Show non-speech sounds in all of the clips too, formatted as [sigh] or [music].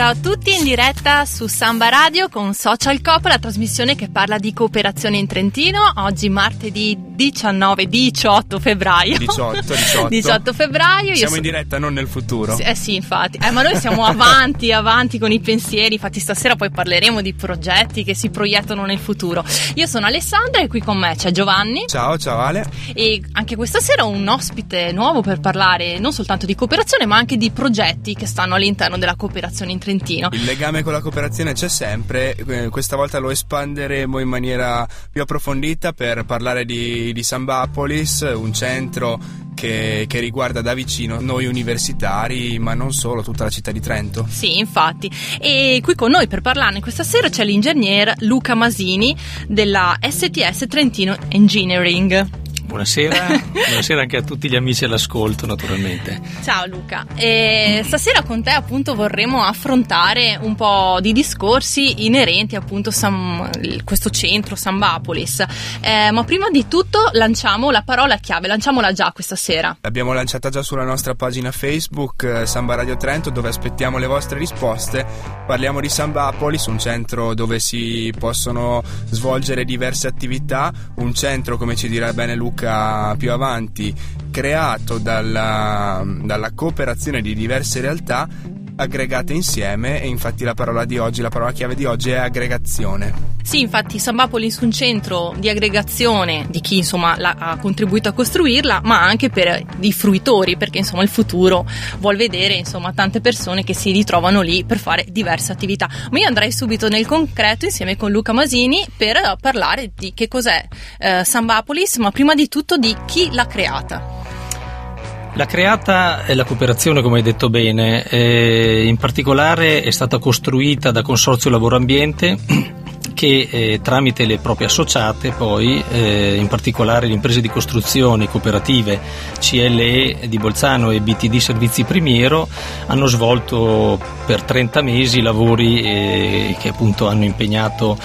Ciao a tutti in diretta su Samba Radio con Social Coop, la trasmissione che parla di cooperazione in Trentino. Oggi martedì 19, 18 febbraio. 18, 18. 18 febbraio. Io Siamo so- in diretta, non nel futuro. Eh sì, infatti. Eh, ma noi siamo avanti, avanti con i pensieri. Infatti, stasera poi parleremo di progetti che si proiettano nel futuro. Io sono Alessandra e qui con me c'è Giovanni. Ciao, ciao Ale. E anche questa sera ho un ospite nuovo per parlare non soltanto di cooperazione, ma anche di progetti che stanno all'interno della cooperazione in Trentino. Il legame con la cooperazione c'è sempre, eh, questa volta lo espanderemo in maniera più approfondita per parlare di, di Sambapolis, un centro che, che riguarda da vicino noi universitari, ma non solo, tutta la città di Trento. Sì, infatti. E qui con noi per parlarne questa sera c'è l'ingegner Luca Masini della STS Trentino Engineering. Buonasera, [laughs] buonasera anche a tutti gli amici all'ascolto naturalmente. Ciao Luca, e stasera con te appunto vorremmo affrontare un po' di discorsi inerenti appunto a questo centro Sambapolis, Eh, ma prima di tutto lanciamo la parola chiave, lanciamola già questa sera. L'abbiamo lanciata già sulla nostra pagina Facebook, eh, Samba Radio Trento, dove aspettiamo le vostre risposte. Parliamo di Sambapolis, un centro dove si possono svolgere diverse attività, un centro, come ci dirà bene Luca più avanti, creato dalla, dalla cooperazione di diverse realtà aggregate insieme e infatti la parola di oggi, la parola chiave di oggi è aggregazione. Sì, infatti Sambapolis è un centro di aggregazione di chi insomma ha contribuito a costruirla, ma anche per i fruitori, perché insomma il futuro vuol vedere insomma tante persone che si ritrovano lì per fare diverse attività. Ma io andrei subito nel concreto insieme con Luca Masini per parlare di che cos'è eh, Sambapolis, ma prima di tutto di chi l'ha creata. La creata è la cooperazione, come hai detto bene, eh, in particolare è stata costruita da Consorzio Lavoro Ambiente [clears throat] che eh, tramite le proprie associate poi, eh, in particolare le imprese di costruzione cooperative CLE di Bolzano e BTD Servizi Primiero, hanno svolto per 30 mesi lavori eh, che appunto hanno impegnato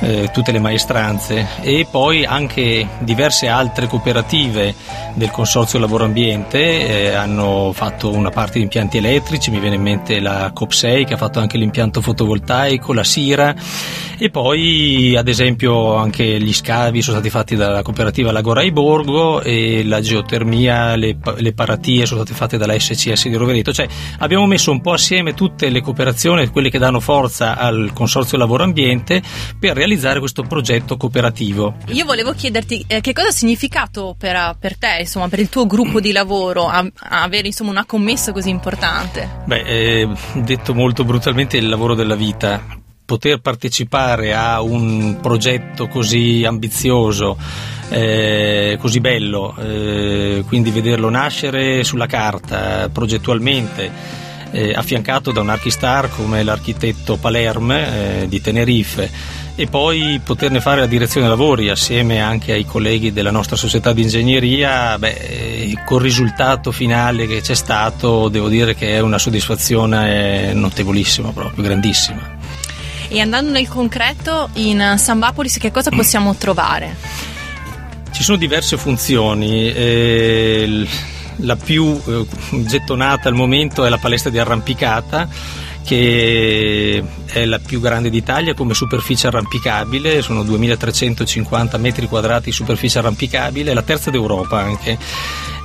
eh, tutte le maestranze. E poi anche diverse altre cooperative del Consorzio Lavoro Ambiente eh, hanno fatto una parte di impianti elettrici, mi viene in mente la COP6 che ha fatto anche l'impianto fotovoltaico, la Sira. E poi ad esempio anche gli scavi sono stati fatti dalla cooperativa Lagorai Borgo e la geotermia, le, le paratie sono state fatte dalla SCS di Rovereto, cioè abbiamo messo un po' assieme tutte le cooperazioni, quelle che danno forza al Consorzio Lavoro Ambiente per realizzare questo progetto cooperativo. Io volevo chiederti eh, che cosa ha significato per, per te, insomma, per il tuo gruppo di lavoro a- a avere insomma una commessa così importante. Beh, eh, detto molto brutalmente, il lavoro della vita. Poter partecipare a un progetto così ambizioso, eh, così bello, eh, quindi vederlo nascere sulla carta, progettualmente, eh, affiancato da un archistar come l'architetto Palerme eh, di Tenerife e poi poterne fare la direzione lavori assieme anche ai colleghi della nostra società di ingegneria, beh, eh, col risultato finale che c'è stato devo dire che è una soddisfazione notevolissima proprio, grandissima. E andando nel concreto, in Sambapolis che cosa possiamo trovare? Ci sono diverse funzioni, eh, la più eh, gettonata al momento è la palestra di arrampicata che è la più grande d'Italia come superficie arrampicabile, sono 2350 metri quadrati di superficie arrampicabile, la terza d'Europa anche.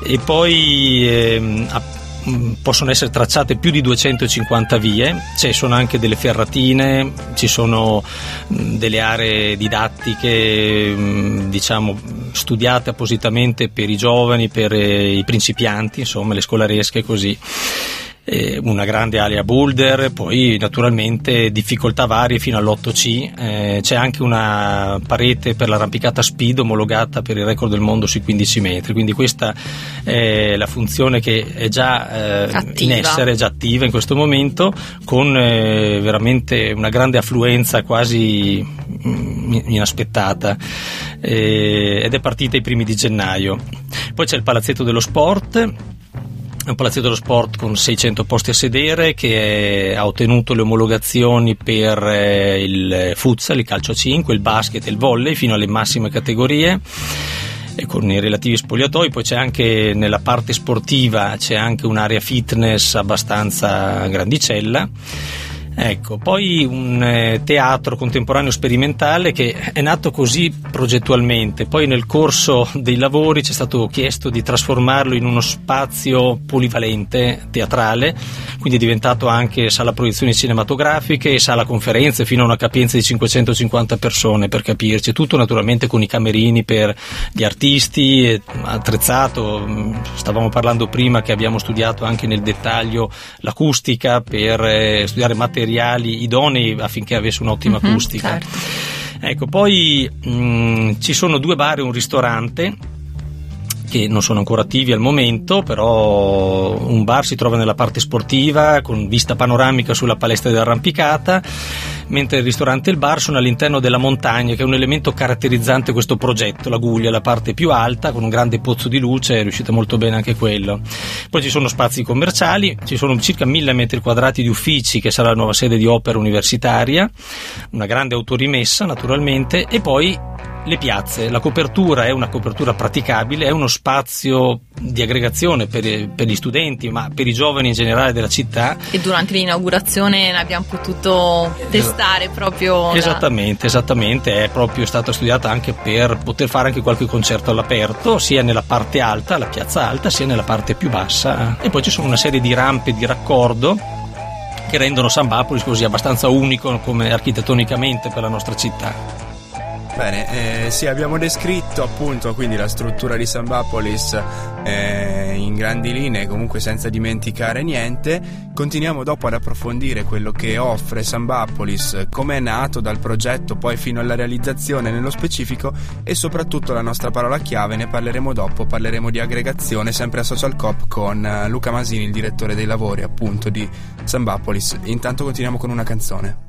E poi mh, possono essere tracciate più di 250 vie, ci sono anche delle ferratine, ci sono mh, delle aree didattiche mh, diciamo studiate appositamente per i giovani, per eh, i principianti, insomma le scolaresche così eh, una grande area boulder, poi naturalmente difficoltà varie fino all'8C, eh, c'è anche una parete per l'arrampicata speed omologata per il record del mondo sui 15 metri, quindi questa è la funzione che è già eh, in essere, è già attiva in questo momento, con eh, veramente una grande affluenza quasi mm, inaspettata. Eh, ed è partita i primi di gennaio. Poi c'è il palazzetto dello sport È un palazzetto dello sport con 600 posti a sedere che ha ottenuto le omologazioni per eh, il futsal, il calcio a 5, il basket e il volley fino alle massime categorie e con i relativi spogliatoi, poi c'è anche nella parte sportiva c'è anche un'area fitness abbastanza grandicella Ecco, poi un eh, teatro contemporaneo sperimentale che è nato così progettualmente, poi nel corso dei lavori ci è stato chiesto di trasformarlo in uno spazio polivalente teatrale, quindi è diventato anche sala proiezioni cinematografiche e sala conferenze fino a una capienza di 550 persone per capirci, tutto naturalmente con i camerini per gli artisti, attrezzato, stavamo parlando prima che abbiamo studiato anche nel dettaglio l'acustica per eh, studiare materiali materiali idonei affinché avesse un'ottima Mhm, acustica. certo. Ecco, poi mh, ci sono due bar e un ristorante che non sono ancora attivi al momento, però un bar si trova nella parte sportiva con vista panoramica sulla palestra dell'arrampicata, mentre il ristorante e il bar sono all'interno della montagna, che è un elemento caratterizzante questo progetto, la Guglia, la parte più alta con un grande pozzo di luce, è riuscito molto bene anche quello. Poi ci sono spazi commerciali, ci sono circa 1000 metri quadrati di uffici che sarà la nuova sede di opera universitaria, una grande autorimessa naturalmente e poi le piazze, la copertura è una copertura praticabile, è uno spazio di aggregazione per, per gli studenti, ma per i giovani in generale della città. E durante l'inaugurazione ne abbiamo potuto testare proprio. la- Esattamente, esattamente, è proprio stata studiata anche per poter fare anche qualche concerto all'aperto, sia nella parte alta, la piazza alta, sia nella parte più bassa. E poi ci sono una serie di rampe di raccordo che rendono San Bapolis così abbastanza unico come architettonicamente per la nostra città. Bene, eh, sì, abbiamo descritto appunto quindi la struttura di Sambapolis eh, in grandi linee, comunque senza dimenticare niente. Continuiamo dopo ad approfondire quello che offre Sambapolis, come è nato dal progetto poi fino alla realizzazione nello specifico e soprattutto la nostra parola chiave, ne parleremo dopo, parleremo di aggregazione sempre a Social Coop con eh, Luca Masini, il direttore dei lavori appunto di Sambapolis. Intanto continuiamo con una canzone.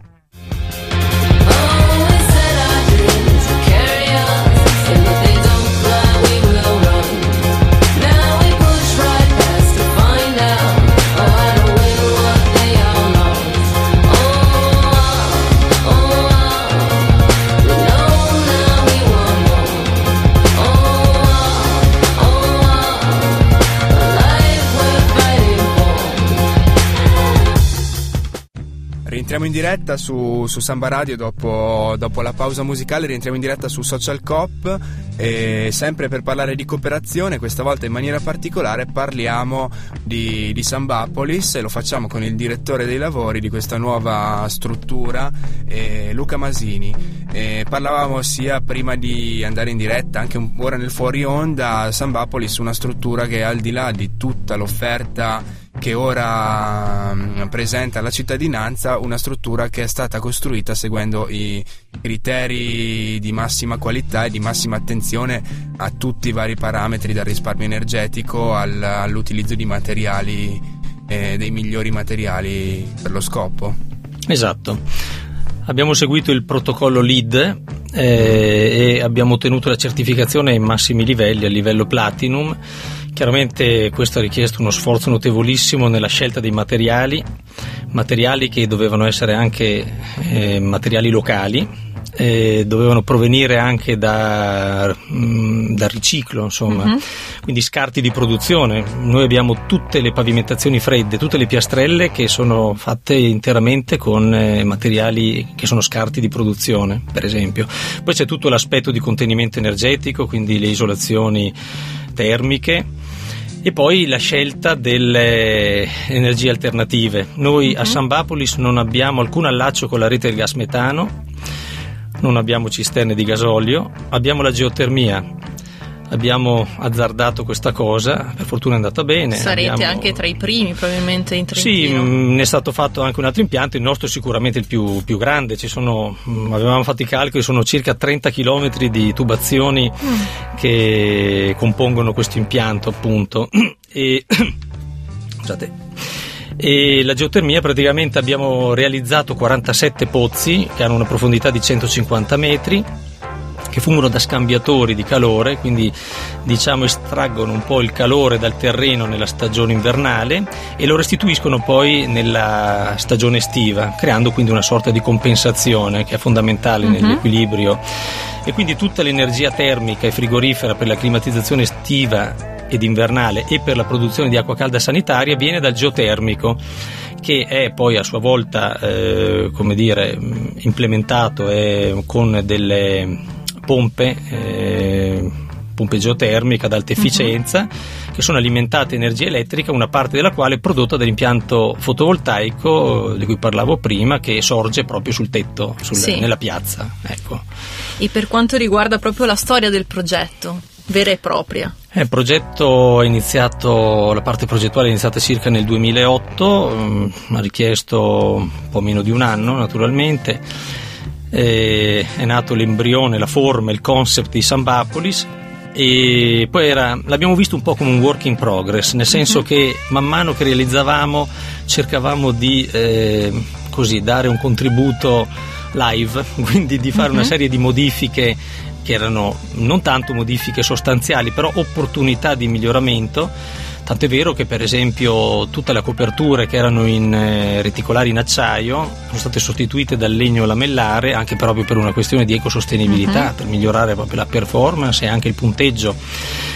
Rientriamo in diretta su, su Samba Radio dopo, dopo la pausa musicale, rientriamo in diretta su Social Coop e sempre per parlare di cooperazione, questa volta in maniera particolare parliamo di, di Sambapolis e lo facciamo con il direttore dei lavori di questa nuova struttura, eh, Luca Masini. E parlavamo sia prima di andare in diretta, anche un- ora nel fuori onda, Sambapolis una struttura che al di là di tutta l'offerta che ora mm, presenta alla cittadinanza una struttura che è stata costruita seguendo i criteri di massima qualità e di massima attenzione a tutti i vari parametri dal risparmio energetico al- all'utilizzo di materiali eh, dei migliori materiali per lo scopo. Esatto. Abbiamo seguito il protocollo LEED eh, e abbiamo ottenuto la certificazione ai massimi livelli, a livello Platinum. Chiaramente questo ha richiesto uno sforzo notevolissimo nella scelta dei materiali, materiali che dovevano essere anche eh, materiali locali, eh, dovevano provenire anche da, mm, dal riciclo, insomma, quindi scarti di produzione. Noi abbiamo tutte le pavimentazioni fredde, tutte le piastrelle che sono fatte interamente con eh, materiali che sono scarti di produzione, per esempio. Poi c'è tutto l'aspetto di contenimento energetico, quindi le isolazioni termiche. E poi la scelta delle energie alternative. Noi a Sambapolis non abbiamo alcun allaccio con la rete del gas metano, non abbiamo cisterne di gasolio, abbiamo la geotermia. Abbiamo azzardato questa cosa, per fortuna è andata bene. Sarete abbiamo- anche tra i primi, probabilmente in Sì, Trentino. mh, ne è stato fatto anche un altro impianto, il nostro è sicuramente il più, più grande, Ci sono, mh, avevamo fatto i calcoli, sono circa 30 km di tubazioni che compongono questo impianto appunto. [clears throat] E, [clears throat] scusate. E la geotermia praticamente abbiamo realizzato 47 pozzi che hanno una profondità di 150 metri che fungono da scambiatori di calore, quindi diciamo estraggono un po' il calore dal terreno nella stagione invernale e lo restituiscono poi nella stagione estiva, creando quindi una sorta di compensazione che è fondamentale nell'equilibrio. E quindi tutta l'energia termica e frigorifera per la climatizzazione estiva ed invernale e per la produzione di acqua calda sanitaria viene dal geotermico che è poi a sua volta eh, come dire, implementato eh, con delle pompe, eh, pompe geotermiche ad alta efficienza che sono alimentate energia elettrica, una parte della quale è prodotta dall'impianto fotovoltaico eh, di cui parlavo prima che sorge proprio sul tetto, sul- Sì. nella piazza. Ecco. E per quanto riguarda proprio la storia del progetto, vera e propria. Eh, Il progetto è iniziato, la parte progettuale è iniziata circa nel 2008, mm, ha richiesto un po' meno di un anno naturalmente, Eh, è nato l'embrione, la forma, il concept di Sambapolis e poi era, l'abbiamo visto un po' come un work in progress, nel senso che man mano che realizzavamo cercavamo di eh, così, dare un contributo live, [laughs] quindi di fare una serie di modifiche che erano non tanto modifiche sostanziali, però opportunità di miglioramento. Tant'è vero che per esempio tutte le coperture che erano in eh, reticolari in acciaio sono state sostituite dal legno lamellare anche proprio per una questione di ecosostenibilità, per migliorare proprio la performance e anche il punteggio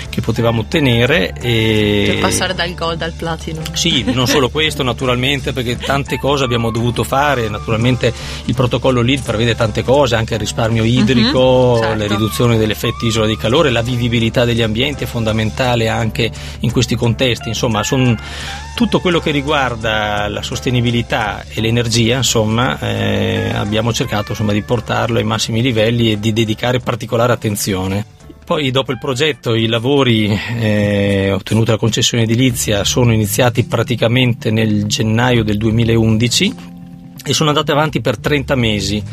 che potevamo ottenere. E... Per passare dal gold al platino. Sì, non solo [laughs] questo naturalmente, perché tante cose abbiamo dovuto fare, naturalmente il protocollo LEED prevede tante cose, anche il risparmio idrico, Mhm, certo. la riduzione dell'effetto isola di calore, la vivibilità degli ambienti è fondamentale anche in questi contesti, insomma, son tutto quello che riguarda la sostenibilità e l'energia, insomma, eh, abbiamo cercato insomma, di portarlo ai massimi livelli e di dedicare particolare attenzione. Poi dopo il progetto i lavori eh, ottenuti la concessione edilizia sono iniziati praticamente nel gennaio del 2011 e sono andati avanti per 30 mesi.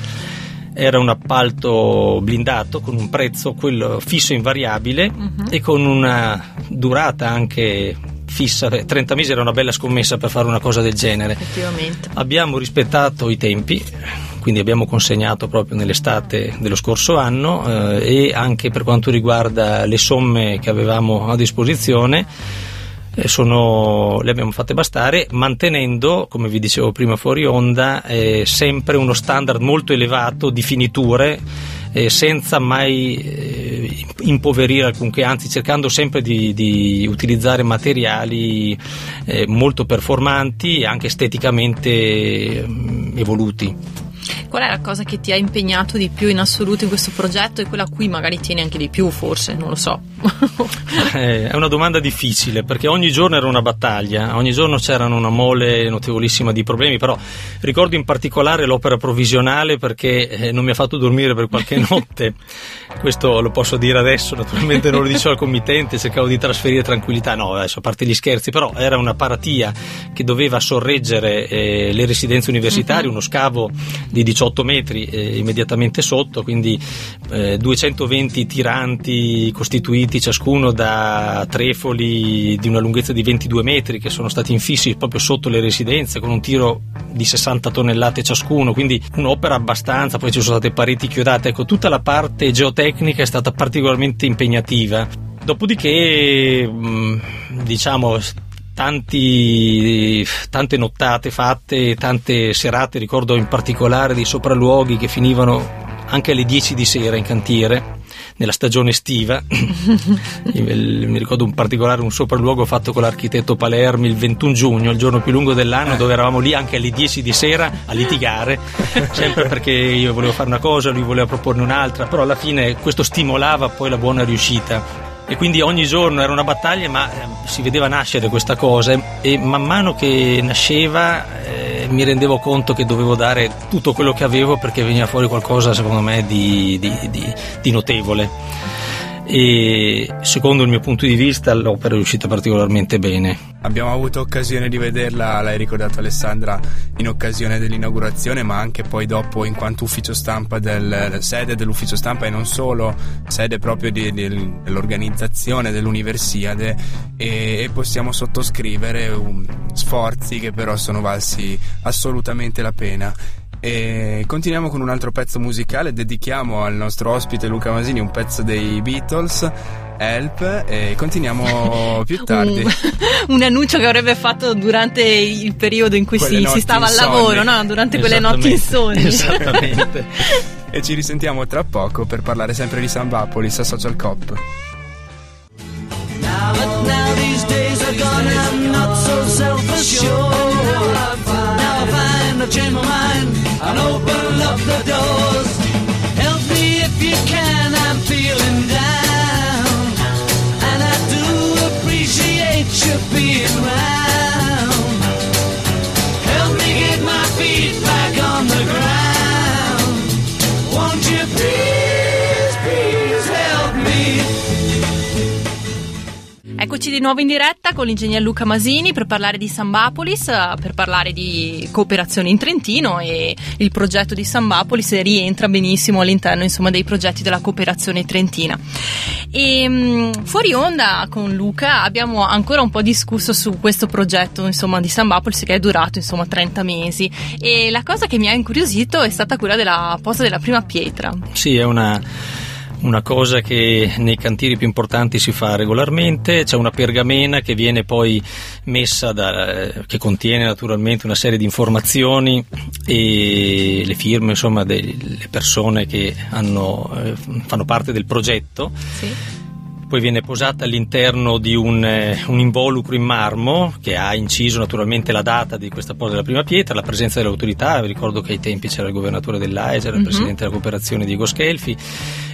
Era un appalto blindato con un prezzo quello fisso invariabile e con una durata anche fissa. 30 mesi era una bella scommessa per fare una cosa del genere. Effettivamente. Abbiamo rispettato i tempi, quindi abbiamo consegnato proprio nell'estate dello scorso anno eh, e anche per quanto riguarda le somme che avevamo a disposizione sono- le abbiamo fatte bastare mantenendo, come vi dicevo prima fuori onda, eh, sempre uno standard molto elevato di finiture eh, senza mai eh, impoverire alcunché, anzi cercando sempre di, di utilizzare materiali eh, molto performanti e anche esteticamente mm, evoluti. Qual è la cosa che ti ha impegnato di più in assoluto in questo progetto e quella a cui magari tieni anche di più, forse? Non lo so. [laughs] Eh, è una domanda difficile perché ogni giorno era una battaglia, ogni giorno c'erano una mole notevolissima di problemi, però ricordo in particolare l'opera provvisionale perché eh, non mi ha fatto dormire per qualche [laughs] notte, questo lo posso dire adesso, naturalmente non lo dicevo al committente, cercavo di trasferire tranquillità, no adesso a parte gli scherzi, però era una paratia che doveva sorreggere eh, le residenze universitarie, uno scavo di 18 metri eh, immediatamente sotto, quindi eh, 220 tiranti costituiti ciascuno da trefoli di una lunghezza di 22 metri che sono stati infissi proprio sotto le residenze con un tiro di 60 tonnellate ciascuno, quindi un'opera abbastanza, poi ci sono state pareti chiodate, ecco tutta la parte geotecnica è stata particolarmente impegnativa. Dopodiché, mh, diciamo, tanti, tante nottate fatte, tante serate, ricordo in particolare dei sopralluoghi che finivano anche alle 10 di sera in cantiere nella stagione estiva. [laughs] Mi ricordo in particolare un sopralluogo fatto con l'architetto Palermi il 21 giugno, il giorno più lungo dell'anno, dove eravamo lì anche alle 10 di sera a litigare, [laughs] sempre perché io volevo fare una cosa, lui voleva proporne un'altra, però alla fine questo stimolava poi la buona riuscita e quindi ogni giorno era una battaglia ma eh, si vedeva nascere questa cosa. E man mano che nasceva eh, mi rendevo conto che dovevo dare tutto quello che avevo perché veniva fuori qualcosa secondo me di, di- di- di notevole e secondo il mio punto di vista l'opera è riuscita particolarmente bene Abbiamo avuto occasione di vederla, l'hai ricordato Alessandra, in occasione dell'inaugurazione, ma anche poi dopo in quanto ufficio stampa del sede dell'ufficio stampa e non solo, sede proprio di- del- dell'organizzazione dell'Universiade e, e possiamo sottoscrivere um, sforzi che però sono valsi assolutamente la pena. E continuiamo con un altro pezzo musicale, dedichiamo al nostro ospite Luca Masini un pezzo dei Beatles, Help, e continuiamo [laughs] più tardi. Un, un annuncio che avrebbe fatto durante il periodo in cui si, si stava al lavoro, no? durante quelle notti insonni. [laughs] Esattamente. E ci risentiamo tra poco per parlare sempre di Sambapolis a Social Cop. Now, but now these days are gone, I'm not so self-assured. Now I find I've changed my mind and open up the doors. Help me if you can, I'm feeling down. And I do appreciate you being round. Eccoci di nuovo in diretta con l'ingegner Luca Masini per parlare di Sambapolis, eh, per parlare di cooperazione in Trentino e il progetto di Sambapolis rientra benissimo all'interno insomma, dei progetti della cooperazione trentina. E, mh, fuori onda con Luca abbiamo ancora un po' discusso su questo progetto insomma, di Sambapolis che è durato insomma, 30 mesi e la cosa che mi ha incuriosito è stata quella della posa della prima pietra. Sì, è una, una cosa che nei cantieri più importanti si fa regolarmente. C'è una pergamena che viene poi messa, da, che contiene naturalmente una serie di informazioni e le firme insomma, delle persone che hanno, eh, fanno parte del progetto. Sì. Poi viene posata all'interno di un, eh, un involucro in marmo che ha inciso naturalmente la data di questa posa della prima pietra, la presenza delle autorità, vi ricordo che ai tempi c'era il governatore dell'AES, era il Mhm. presidente della cooperazione Diego Schelfi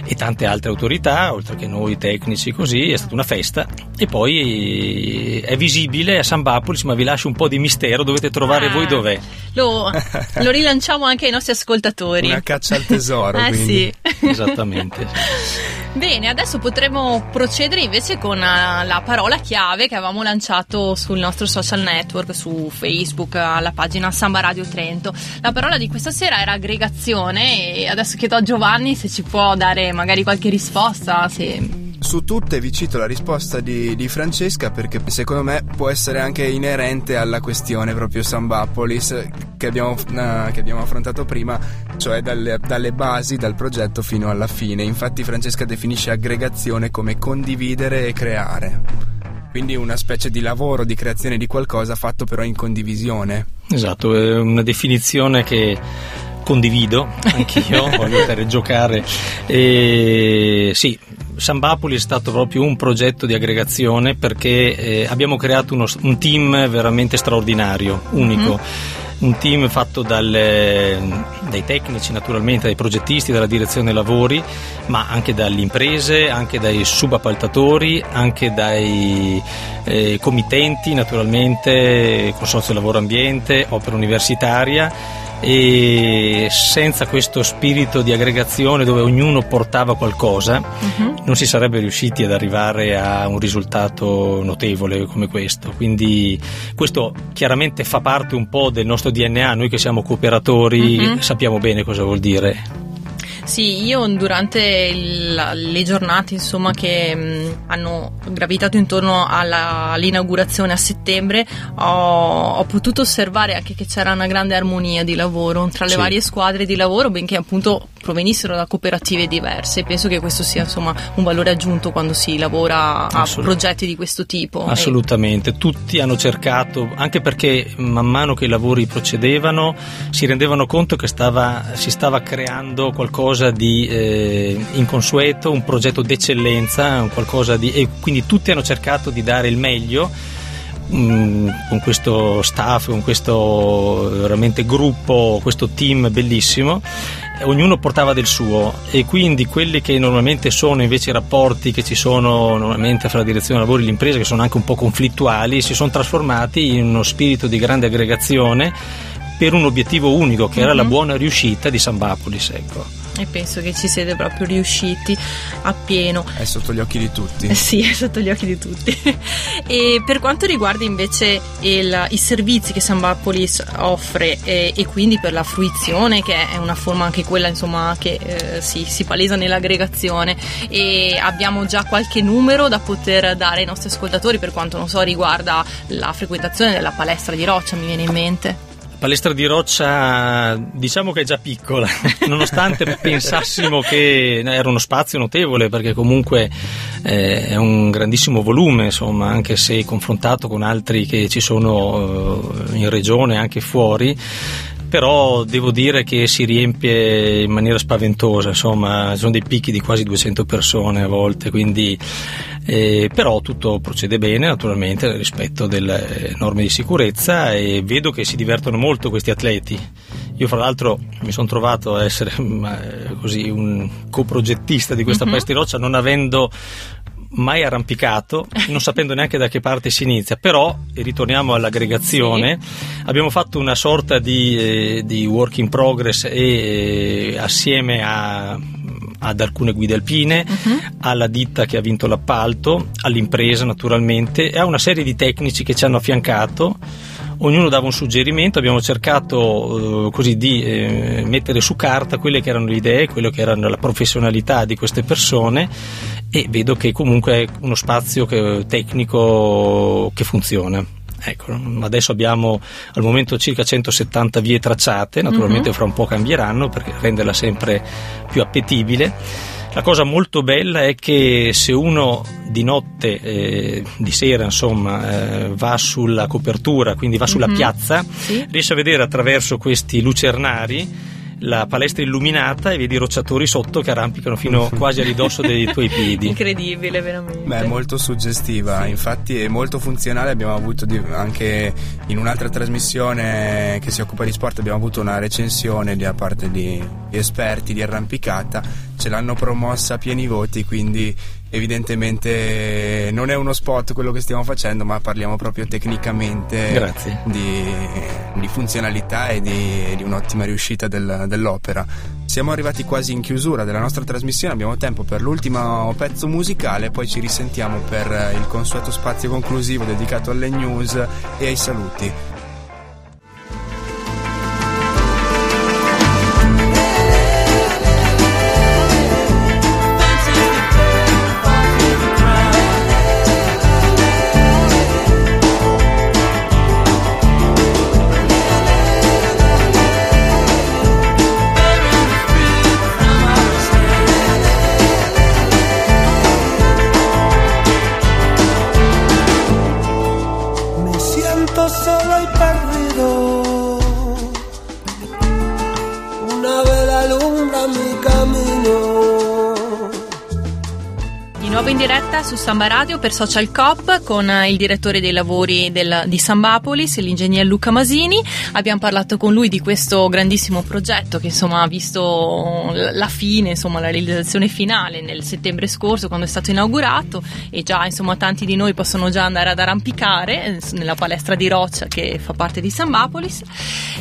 e tante altre autorità, oltre che noi tecnici così, è stata una festa e poi è visibile a San Bapolis, ma vi lascio un po' di mistero, dovete trovare Ah, voi dov'è. Lo, [laughs] lo rilanciamo anche ai nostri ascoltatori. Una caccia al tesoro, Eh quindi. sì. Esattamente. [laughs] Bene, adesso potremo procedere invece con eh, la parola chiave che avevamo lanciato sul nostro social network, su Facebook, alla pagina Samba Radio Trento. La parola di questa sera era aggregazione e adesso chiedo a Giovanni se ci può dare magari qualche risposta. Se... Su tutte vi cito la risposta di, di Francesca perché secondo me può essere anche inerente alla questione proprio Sambapolis che abbiamo, eh, che abbiamo affrontato prima, cioè dalle, dalle basi, dal progetto fino alla fine. Infatti Francesca definisce aggregazione come condividere e creare. Quindi una specie di lavoro di creazione di qualcosa fatto però in condivisione. Esatto, è una definizione che condivido [laughs] anch'io, voglio per giocare. E sì, Sambapoli è stato proprio un progetto di aggregazione perché eh, abbiamo creato uno- un team veramente straordinario, unico. Un team fatto dalle- dai tecnici naturalmente, dai progettisti, dalla direzione lavori, ma anche dalle imprese, anche dai subappaltatori, anche dai eh, committenti naturalmente, Consorzio Lavoro Ambiente, Opera Universitaria e senza questo spirito di aggregazione dove ognuno portava qualcosa Mhm. non si sarebbe riusciti ad arrivare a un risultato notevole come questo. Quindi questo chiaramente fa parte un po' del nostro DNA, noi che siamo cooperatori Mhm. sappiamo bene cosa vuol dire. Sì, io durante il- le giornate insomma, che mh, hanno gravitato intorno alla- all'inaugurazione a settembre ho, ho potuto osservare anche che c'era una grande armonia di lavoro tra le Sì. varie squadre di lavoro, benché appunto provenissero da cooperative diverse. Penso che questo sia insomma un valore aggiunto quando si lavora a progetti di questo tipo. Assolutamente, tutti hanno cercato, anche perché man mano che i lavori procedevano si rendevano conto che stava- si stava creando qualcosa di eh, inconsueto, un progetto d'eccellenza, un qualcosa di, e quindi tutti hanno cercato di dare il meglio mm, con questo staff, con questo veramente gruppo, questo team bellissimo ognuno portava del suo e quindi quelli che normalmente sono invece i rapporti che ci sono normalmente fra la direzione dei lavori e l'impresa che sono anche un po' conflittuali si sono trasformati in uno spirito di grande aggregazione per un obiettivo unico che era la Mhm. buona riuscita di Sambapolis ecco. E penso che ci siete proprio riusciti appieno. È sotto gli occhi di tutti. Eh Sì, [laughs] è sotto gli occhi di tutti. e per quanto riguarda invece il- i servizi che Sambapolis offre eh, e quindi per la fruizione, che è una forma anche quella insomma che eh, si, si palesa nell'aggregazione, e abbiamo già qualche numero da poter dare ai nostri ascoltatori per quanto non so riguarda la frequentazione della palestra di Roccia, mi viene in mente. Palestra di roccia diciamo che è già piccola, [laughs] nonostante pensassimo che era uno spazio notevole perché comunque eh, è un grandissimo volume, insomma, anche se confrontato con altri che ci sono eh, in regione, anche fuori. Però devo dire che si riempie in maniera spaventosa, insomma, sono dei picchi di quasi 200 persone a volte, quindi eh, però tutto procede bene naturalmente nel rispetto delle norme di sicurezza e vedo che si divertono molto questi atleti. Io fra l'altro mi sono trovato a essere [laughs] eh, così un coprogettista di questa Mhm. di roccia non avendo mai arrampicato, non sapendo neanche da che parte si inizia, però, ritorniamo all'aggregazione, abbiamo fatto una sorta di, eh, di work in progress e eh, assieme a- ad alcune guide alpine, Mhm. alla ditta che ha vinto l'appalto, all'impresa naturalmente e a una serie di tecnici che ci hanno affiancato. Ognuno dava un suggerimento, abbiamo cercato eh, così di eh, mettere su carta quelle che erano le idee, quello che era la professionalità di queste persone e vedo che comunque è uno spazio che- tecnico che funziona. Ecco, adesso abbiamo al momento circa 170 vie tracciate, naturalmente Mhm. fra un po' cambieranno per renderla sempre più appetibile. La cosa molto bella è che se uno di notte, eh, di sera insomma, eh, va sulla copertura, quindi va sulla Mhm. piazza, Sì. riesce a vedere attraverso questi lucernari la palestra illuminata e vedi i rocciatori sotto che arrampicano fino [laughs] quasi a ridosso dei tuoi piedi. Incredibile, veramente. Beh, è molto suggestiva, infatti è molto funzionale. Abbiamo avuto di- anche in un'altra trasmissione che si occupa di sport, abbiamo avuto una recensione da parte di esperti di arrampicata. Ce l'hanno promossa a pieni voti, quindi evidentemente non è uno spot quello che stiamo facendo, ma parliamo proprio tecnicamente di, di funzionalità e di, di un'ottima riuscita del- dell'opera. Siamo arrivati quasi in chiusura della nostra trasmissione, abbiamo tempo per l'ultimo pezzo musicale, poi ci risentiamo per il consueto spazio conclusivo dedicato alle news e ai saluti. Su Samba Radio per Social Cop con eh, il direttore dei lavori del- di Sambapolis, l'ingegner Luca Masini. Abbiamo parlato con lui di questo grandissimo progetto che insomma ha visto la fine, insomma la realizzazione finale nel settembre scorso quando è stato inaugurato e già insomma tanti di noi possono già andare ad arrampicare eh, nella palestra di roccia che fa parte di Sambapolis.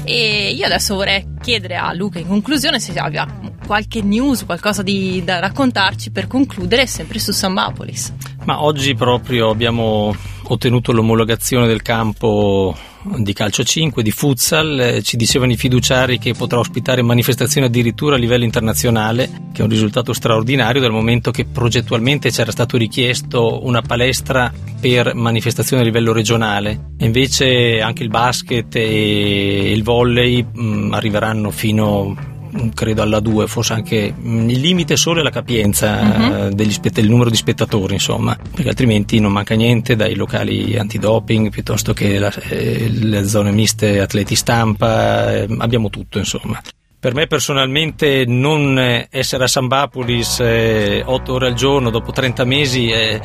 E io adesso vorrei chiedere a Luca in conclusione se abbia qualche news, qualcosa di- da raccontarci per concludere sempre su Sambapolis. Ma oggi proprio abbiamo ottenuto l'omologazione del campo di calcio 5, di futsal, Eh, ci dicevano i fiduciari che potrà ospitare manifestazioni addirittura a livello internazionale, che è un risultato straordinario dal momento che progettualmente c'era stato richiesto una palestra per manifestazioni a livello regionale. Invece anche il basket e il volley mh, arriveranno fino credo alla 2, forse anche il limite solo è la capienza Mhm. eh, degli spett- il numero di spettatori, insomma, perché altrimenti non manca niente dai locali antidoping piuttosto che la- eh, le zone miste atleti stampa, eh, abbiamo tutto, insomma. Per me personalmente non eh, essere a Sambapolis eh, 8 ore al giorno dopo 30 mesi è,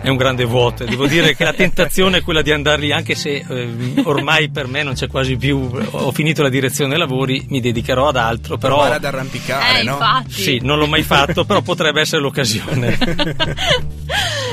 è un grande vuoto. Devo [laughs] dire che la tentazione è quella di andare lì, anche se eh, ormai per me non c'è quasi più, ho finito la direzione dei lavori, mi dedicherò ad altro, però Provare ad arrampicare, eh, no? infatti. sì, non l'ho mai fatto, però potrebbe essere l'occasione. [laughs]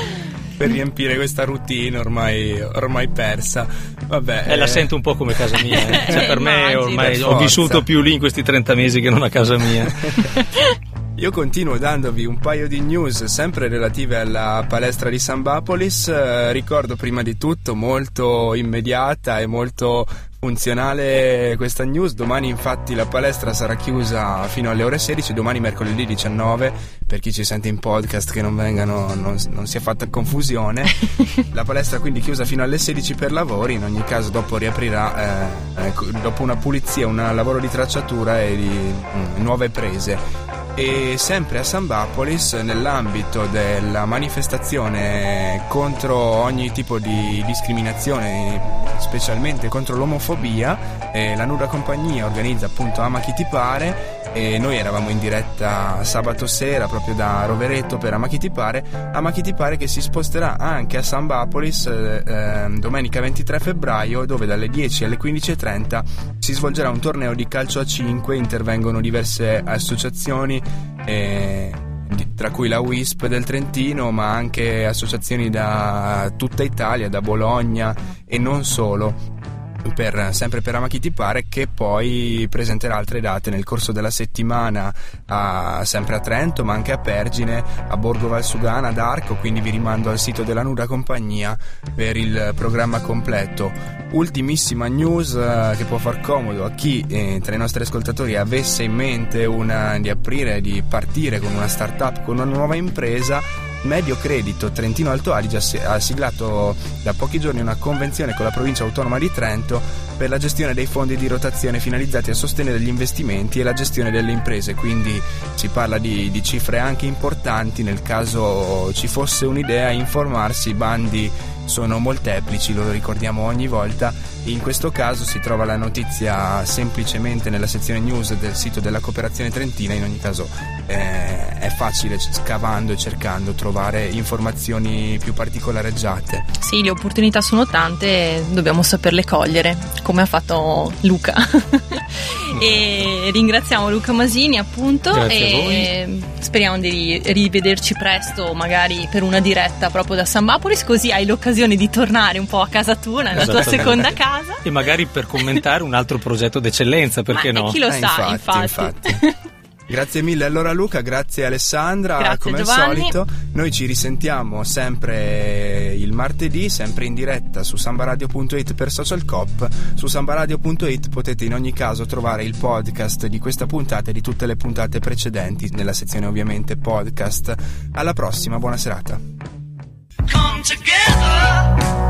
Per riempire questa routine ormai, ormai persa. Vabbè, Eh, la eh, sento un po' come casa mia. eh. Cioè, per me ormai ho vissuto più lì in questi 30 mesi che non a casa mia. [laughs] Io continuo dandovi un paio di news sempre relative alla palestra di Sambapolis. Eh, ricordo prima di tutto molto immediata e molto Funzionale questa news, domani infatti la palestra sarà chiusa fino alle ore 16, domani mercoledì 19, per chi ci sente in podcast che non vengano, non, non sia fatta confusione. [laughs] La palestra quindi chiusa fino alle 16 per lavori, in ogni caso dopo riaprirà eh, ecco, dopo una pulizia, un lavoro di tracciatura e di mm, nuove prese. E sempre a Sambapolis, nell'ambito della manifestazione contro ogni tipo di discriminazione, specialmente contro l'omofobia, eh, la Nuda Compagnia organizza appunto Ama chi ti pare e noi eravamo in diretta sabato sera proprio da Rovereto per Ama chi ti pare, Ama chi ti pare che si sposterà anche a Sambapolis eh, ehm, domenica 23 febbraio dove dalle 10 alle 15.30 si svolgerà un torneo di calcio a 5, intervengono diverse associazioni eh, di- tra cui la WISP del Trentino, ma anche associazioni da tutta Italia, da Bologna e non solo. Per, sempre per Ama chi ti pare che poi presenterà altre date nel corso della settimana a- sempre a Trento ma anche a Pergine a Borgo Valsugana ad Arco quindi vi rimando al sito della Nuda Compagnia per il programma completo. Ultimissima news eh, che può far comodo a chi eh, tra i nostri ascoltatori avesse in mente una- di aprire di partire con una startup con una nuova impresa Medio Credito Trentino Alto Adige ha si- ha siglato da pochi giorni una convenzione con la provincia autonoma di Trento per la gestione dei fondi di rotazione finalizzati a sostenere gli investimenti e la gestione delle imprese, quindi si parla di, di cifre anche importanti. Nel caso ci fosse un'idea, informarsi, bandi sono molteplici, lo ricordiamo ogni volta. In questo caso si trova la notizia semplicemente nella sezione news del sito della cooperazione trentina, in ogni caso eh, è facile scavando e cercando trovare informazioni più particolareggiate. Sì, le opportunità sono tante, dobbiamo saperle cogliere, come ha fatto Luca. [laughs] e ringraziamo Luca Masini appunto Grazie e speriamo di rivederci presto, magari per una diretta proprio da Sambapolis, così hai l'occasione di tornare un po' a casa tua, nella tua seconda casa. E magari per commentare un altro progetto d'eccellenza, perché Ma no? chi lo Eh, sa, infatti, infatti. infatti. [laughs] Grazie mille allora Luca, grazie Alessandra, Grazie, come Giovanni. al solito. Noi ci risentiamo sempre il martedì, sempre in diretta su sambaradio.it per Social Cop. Su sambaradio.it potete in ogni caso trovare il podcast di questa puntata e di tutte le puntate precedenti, nella sezione ovviamente podcast. Alla prossima, buona serata. come together.